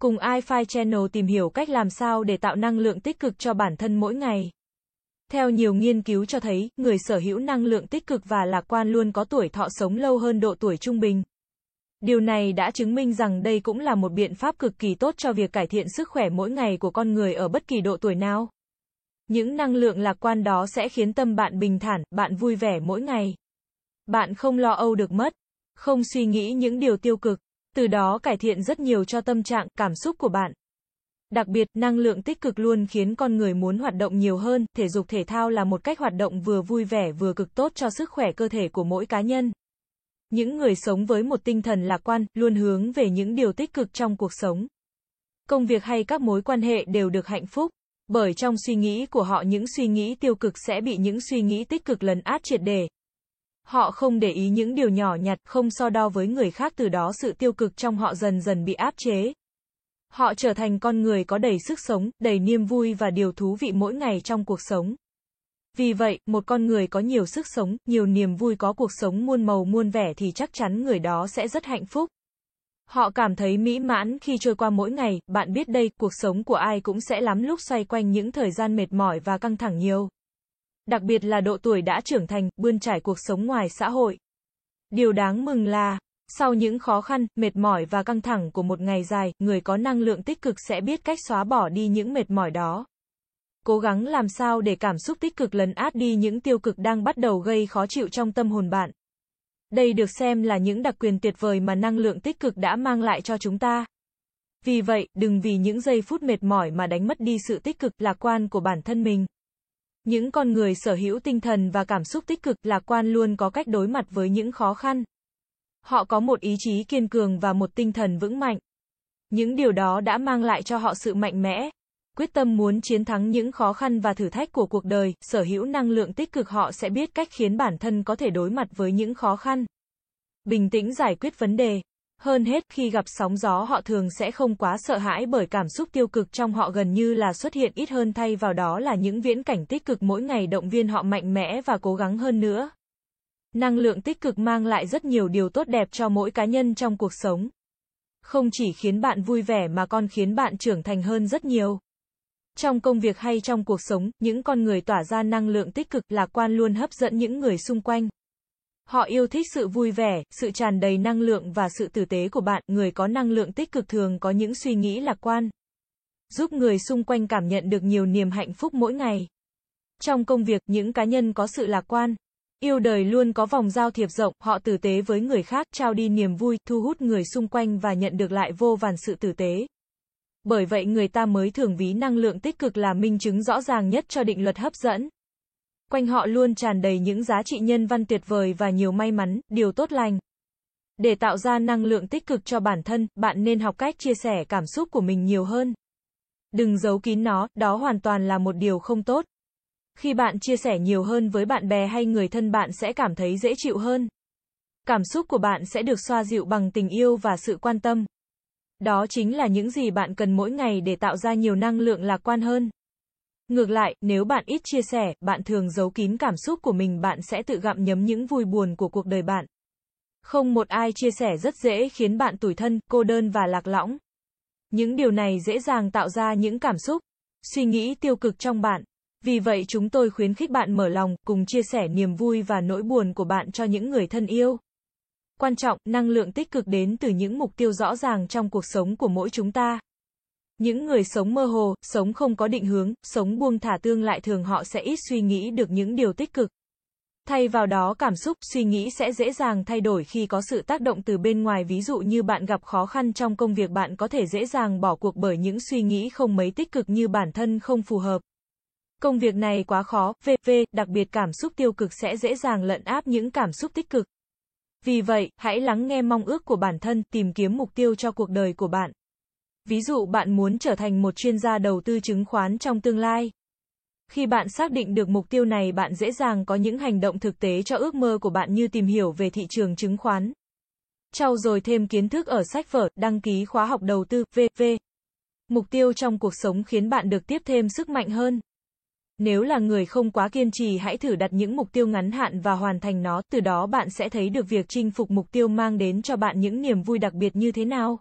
Cùng iFi Channel tìm hiểu cách làm sao để tạo năng lượng tích cực cho bản thân mỗi ngày. Theo nhiều nghiên cứu cho thấy, người sở hữu năng lượng tích cực và lạc quan luôn có tuổi thọ sống lâu hơn độ tuổi trung bình. Điều này đã chứng minh rằng đây cũng là một biện pháp cực kỳ tốt cho việc cải thiện sức khỏe mỗi ngày của con người ở bất kỳ độ tuổi nào. Những năng lượng lạc quan đó sẽ khiến tâm bạn bình thản, bạn vui vẻ mỗi ngày. Bạn không lo âu được mất, không suy nghĩ những điều tiêu cực, từ đó cải thiện rất nhiều cho tâm trạng, cảm xúc của bạn. Đặc biệt, năng lượng tích cực luôn khiến con người muốn hoạt động nhiều hơn, thể dục thể thao là một cách hoạt động vừa vui vẻ vừa cực tốt cho sức khỏe cơ thể của mỗi cá nhân. Những người sống với một tinh thần lạc quan, luôn hướng về những điều tích cực trong cuộc sống. Công việc hay các mối quan hệ đều được hạnh phúc, bởi trong suy nghĩ của họ những suy nghĩ tiêu cực sẽ bị những suy nghĩ tích cực lấn át triệt để. Họ không để ý những điều nhỏ nhặt, không so đo với người khác từ đó sự tiêu cực trong họ dần dần bị áp chế. Họ trở thành con người có đầy sức sống, đầy niềm vui và điều thú vị mỗi ngày trong cuộc sống. Vì vậy, một con người có nhiều sức sống, nhiều niềm vui có cuộc sống muôn màu muôn vẻ thì chắc chắn người đó sẽ rất hạnh phúc. Họ cảm thấy mỹ mãn khi trôi qua mỗi ngày, bạn biết đây, cuộc sống của ai cũng sẽ lắm lúc xoay quanh những thời gian mệt mỏi và căng thẳng nhiều. Đặc biệt là độ tuổi đã trưởng thành, bươn trải cuộc sống ngoài xã hội. Điều đáng mừng là, sau những khó khăn, mệt mỏi và căng thẳng của một ngày dài, người có năng lượng tích cực sẽ biết cách xóa bỏ đi những mệt mỏi đó. Cố gắng làm sao để cảm xúc tích cực lấn át đi những tiêu cực đang bắt đầu gây khó chịu trong tâm hồn bạn. Đây được xem là những đặc quyền tuyệt vời mà năng lượng tích cực đã mang lại cho chúng ta. Vì vậy, đừng vì những giây phút mệt mỏi mà đánh mất đi sự tích cực, lạc quan của bản thân mình. Những con người sở hữu tinh thần và cảm xúc tích cực, lạc quan luôn có cách đối mặt với những khó khăn. Họ có một ý chí kiên cường và một tinh thần vững mạnh. Những điều đó đã mang lại cho họ sự mạnh mẽ, quyết tâm muốn chiến thắng những khó khăn và thử thách của cuộc đời, sở hữu năng lượng tích cực họ sẽ biết cách khiến bản thân có thể đối mặt với những khó khăn. Bình tĩnh giải quyết vấn đề. Hơn hết, khi gặp sóng gió họ thường sẽ không quá sợ hãi bởi cảm xúc tiêu cực trong họ gần như là xuất hiện ít hơn thay vào đó là những viễn cảnh tích cực mỗi ngày động viên họ mạnh mẽ và cố gắng hơn nữa. Năng lượng tích cực mang lại rất nhiều điều tốt đẹp cho mỗi cá nhân trong cuộc sống. Không chỉ khiến bạn vui vẻ mà còn khiến bạn trưởng thành hơn rất nhiều. Trong công việc hay trong cuộc sống, những con người tỏa ra năng lượng tích cực, lạc quan luôn hấp dẫn những người xung quanh. Họ yêu thích sự vui vẻ, sự tràn đầy năng lượng và sự tử tế của bạn, người có năng lượng tích cực thường có những suy nghĩ lạc quan. Giúp người xung quanh cảm nhận được nhiều niềm hạnh phúc mỗi ngày. Trong công việc, những cá nhân có sự lạc quan, yêu đời luôn có vòng giao thiệp rộng, họ tử tế với người khác, trao đi niềm vui, thu hút người xung quanh và nhận được lại vô vàn sự tử tế. Bởi vậy người ta mới thường ví năng lượng tích cực là minh chứng rõ ràng nhất cho định luật hấp dẫn. Quanh họ luôn tràn đầy những giá trị nhân văn tuyệt vời và nhiều may mắn, điều tốt lành. Để tạo ra năng lượng tích cực cho bản thân, bạn nên học cách chia sẻ cảm xúc của mình nhiều hơn. Đừng giấu kín nó, đó hoàn toàn là một điều không tốt. Khi bạn chia sẻ nhiều hơn với bạn bè hay người thân bạn sẽ cảm thấy dễ chịu hơn. Cảm xúc của bạn sẽ được xoa dịu bằng tình yêu và sự quan tâm. Đó chính là những gì bạn cần mỗi ngày để tạo ra nhiều năng lượng lạc quan hơn. Ngược lại, nếu bạn ít chia sẻ, bạn thường giấu kín cảm xúc của mình bạn sẽ tự gặm nhấm những vui buồn của cuộc đời bạn. Không một ai chia sẻ rất dễ khiến bạn tủi thân, cô đơn và lạc lõng. Những điều này dễ dàng tạo ra những cảm xúc, suy nghĩ tiêu cực trong bạn. Vì vậy chúng tôi khuyến khích bạn mở lòng, cùng chia sẻ niềm vui và nỗi buồn của bạn cho những người thân yêu. Quan trọng, năng lượng tích cực đến từ những mục tiêu rõ ràng trong cuộc sống của mỗi chúng ta. Những người sống mơ hồ, sống không có định hướng, sống buông thả tương lại thường họ sẽ ít suy nghĩ được những điều tích cực. Thay vào đó cảm xúc, suy nghĩ sẽ dễ dàng thay đổi khi có sự tác động từ bên ngoài ví dụ như bạn gặp khó khăn trong công việc bạn có thể dễ dàng bỏ cuộc bởi những suy nghĩ không mấy tích cực như bản thân không phù hợp. Công việc này quá khó, VV, đặc biệt cảm xúc tiêu cực sẽ dễ dàng lận áp những cảm xúc tích cực. Vì vậy, hãy lắng nghe mong ước của bản thân, tìm kiếm mục tiêu cho cuộc đời của bạn. Ví dụ bạn muốn trở thành một chuyên gia đầu tư chứng khoán trong tương lai. Khi bạn xác định được mục tiêu này bạn dễ dàng có những hành động thực tế cho ước mơ của bạn như tìm hiểu về thị trường chứng khoán. Trau dồi thêm kiến thức ở sách vở, đăng ký khóa học đầu tư, v.v. Mục tiêu trong cuộc sống khiến bạn được tiếp thêm sức mạnh hơn. Nếu là người không quá kiên trì hãy thử đặt những mục tiêu ngắn hạn và hoàn thành nó, từ đó bạn sẽ thấy được việc chinh phục mục tiêu mang đến cho bạn những niềm vui đặc biệt như thế nào.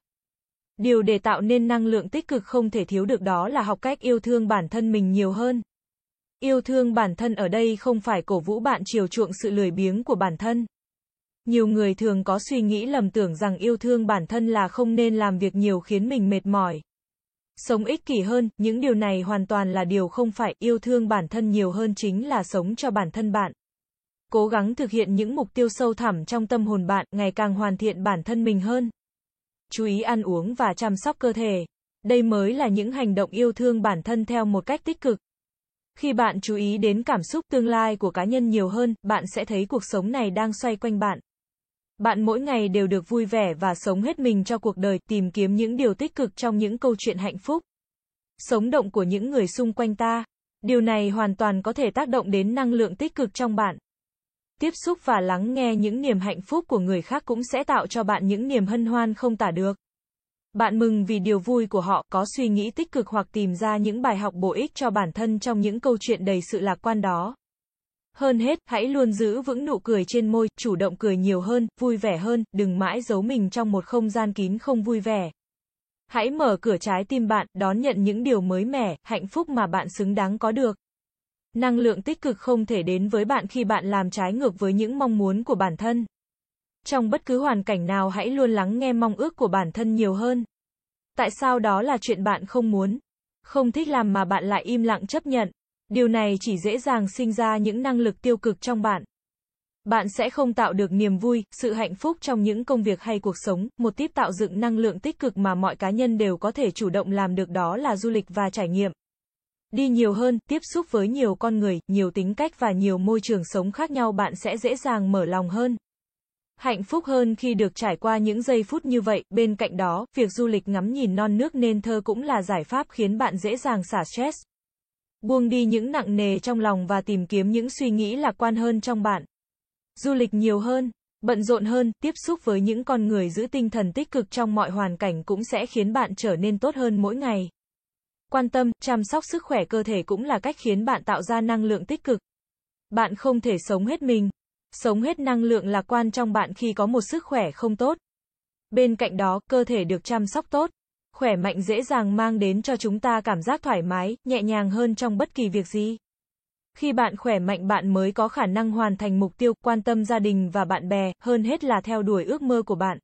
Điều để tạo nên năng lượng tích cực không thể thiếu được đó là học cách yêu thương bản thân mình nhiều hơn. Yêu thương bản thân ở đây không phải cổ vũ bạn chiều chuộng sự lười biếng của bản thân. Nhiều người thường có suy nghĩ lầm tưởng rằng yêu thương bản thân là không nên làm việc nhiều khiến mình mệt mỏi. Sống ích kỷ hơn, những điều này hoàn toàn là điều không phải, yêu thương bản thân nhiều hơn chính là sống cho bản thân bạn. Cố gắng thực hiện những mục tiêu sâu thẳm trong tâm hồn bạn, ngày càng hoàn thiện bản thân mình hơn. Chú ý ăn uống và chăm sóc cơ thể. Đây mới là những hành động yêu thương bản thân theo một cách tích cực. Khi bạn chú ý đến cảm xúc tương lai của cá nhân nhiều hơn, bạn sẽ thấy cuộc sống này đang xoay quanh bạn. Bạn mỗi ngày đều được vui vẻ và sống hết mình cho cuộc đời, tìm kiếm những điều tích cực trong những câu chuyện hạnh phúc. Sống động của những người xung quanh ta. Điều này hoàn toàn có thể tác động đến năng lượng tích cực trong bạn. Tiếp xúc và lắng nghe những niềm hạnh phúc của người khác cũng sẽ tạo cho bạn những niềm hân hoan không tả được. Bạn mừng vì điều vui của họ, có suy nghĩ tích cực hoặc tìm ra những bài học bổ ích cho bản thân trong những câu chuyện đầy sự lạc quan đó. Hơn hết, hãy luôn giữ vững nụ cười trên môi, chủ động cười nhiều hơn, vui vẻ hơn, đừng mãi giấu mình trong một không gian kín không vui vẻ. Hãy mở cửa trái tim bạn, đón nhận những điều mới mẻ, hạnh phúc mà bạn xứng đáng có được. Năng lượng tích cực không thể đến với bạn khi bạn làm trái ngược với những mong muốn của bản thân. Trong bất cứ hoàn cảnh nào hãy luôn lắng nghe mong ước của bản thân nhiều hơn. Tại sao đó là chuyện bạn không muốn? Không thích làm mà bạn lại im lặng chấp nhận. Điều này chỉ dễ dàng sinh ra những năng lực tiêu cực trong bạn. Bạn sẽ không tạo được niềm vui, sự hạnh phúc trong những công việc hay cuộc sống. Một tip tạo dựng năng lượng tích cực mà mọi cá nhân đều có thể chủ động làm được đó là du lịch và trải nghiệm. Đi nhiều hơn, tiếp xúc với nhiều con người, nhiều tính cách và nhiều môi trường sống khác nhau bạn sẽ dễ dàng mở lòng hơn. Hạnh phúc hơn khi được trải qua những giây phút như vậy, bên cạnh đó, việc du lịch ngắm nhìn non nước nên thơ cũng là giải pháp khiến bạn dễ dàng xả stress. Buông đi những nặng nề trong lòng và tìm kiếm những suy nghĩ lạc quan hơn trong bạn. Du lịch nhiều hơn, bận rộn hơn, tiếp xúc với những con người giữ tinh thần tích cực trong mọi hoàn cảnh cũng sẽ khiến bạn trở nên tốt hơn mỗi ngày. Quan tâm, chăm sóc sức khỏe cơ thể cũng là cách khiến bạn tạo ra năng lượng tích cực. Bạn không thể sống hết mình. Sống hết năng lượng lạc quan trong bạn khi có một sức khỏe không tốt. Bên cạnh đó, cơ thể được chăm sóc tốt. Khỏe mạnh dễ dàng mang đến cho chúng ta cảm giác thoải mái, nhẹ nhàng hơn trong bất kỳ việc gì. Khi bạn khỏe mạnh bạn mới có khả năng hoàn thành mục tiêu, quan tâm gia đình và bạn bè, hơn hết là theo đuổi ước mơ của bạn.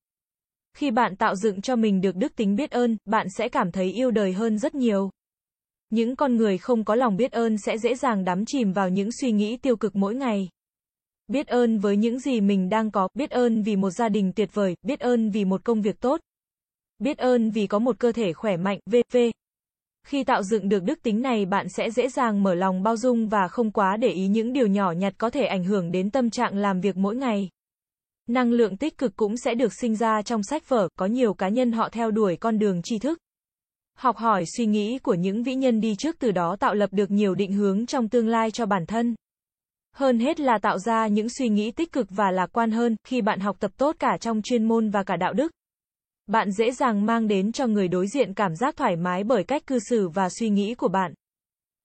Khi bạn tạo dựng cho mình được đức tính biết ơn, bạn sẽ cảm thấy yêu đời hơn rất nhiều. Những con người không có lòng biết ơn sẽ dễ dàng đắm chìm vào những suy nghĩ tiêu cực mỗi ngày. Biết ơn với những gì mình đang có, biết ơn vì một gia đình tuyệt vời, biết ơn vì một công việc tốt. Biết ơn vì có một cơ thể khỏe mạnh, v.v. Khi tạo dựng được đức tính này bạn sẽ dễ dàng mở lòng bao dung và không quá để ý những điều nhỏ nhặt có thể ảnh hưởng đến tâm trạng làm việc mỗi ngày. Năng lượng tích cực cũng sẽ được sinh ra trong sách vở, có nhiều cá nhân họ theo đuổi con đường tri thức. Học hỏi suy nghĩ của những vĩ nhân đi trước từ đó tạo lập được nhiều định hướng trong tương lai cho bản thân. Hơn hết là tạo ra những suy nghĩ tích cực và lạc quan hơn, khi bạn học tập tốt cả trong chuyên môn và cả đạo đức. Bạn dễ dàng mang đến cho người đối diện cảm giác thoải mái bởi cách cư xử và suy nghĩ của bạn.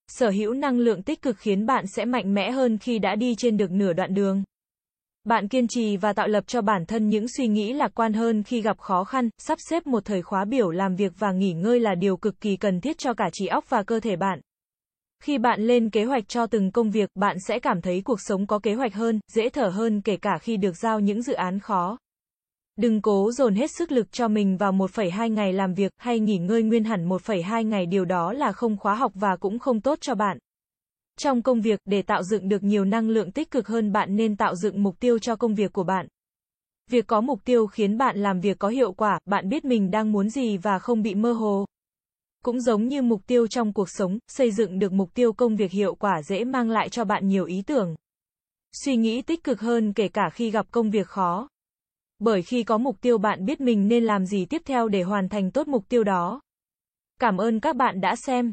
Sở hữu năng lượng tích cực khiến bạn sẽ mạnh mẽ hơn khi đã đi trên được nửa đoạn đường. Bạn kiên trì và tạo lập cho bản thân những suy nghĩ lạc quan hơn khi gặp khó khăn, sắp xếp một thời khóa biểu làm việc và nghỉ ngơi là điều cực kỳ cần thiết cho cả trí óc và cơ thể bạn. Khi bạn lên kế hoạch cho từng công việc, bạn sẽ cảm thấy cuộc sống có kế hoạch hơn, dễ thở hơn kể cả khi được giao những dự án khó. Đừng cố dồn hết sức lực cho mình vào 1,2 ngày làm việc hay nghỉ ngơi nguyên hẳn 1,2 ngày điều đó là không khóa học và cũng không tốt cho bạn. Trong công việc, để tạo dựng được nhiều năng lượng tích cực hơn bạn nên tạo dựng mục tiêu cho công việc của bạn. Việc có mục tiêu khiến bạn làm việc có hiệu quả, bạn biết mình đang muốn gì và không bị mơ hồ. Cũng giống như mục tiêu trong cuộc sống, xây dựng được mục tiêu công việc hiệu quả dễ mang lại cho bạn nhiều ý tưởng. Suy nghĩ tích cực hơn kể cả khi gặp công việc khó. Bởi khi có mục tiêu bạn biết mình nên làm gì tiếp theo để hoàn thành tốt mục tiêu đó. Cảm ơn các bạn đã xem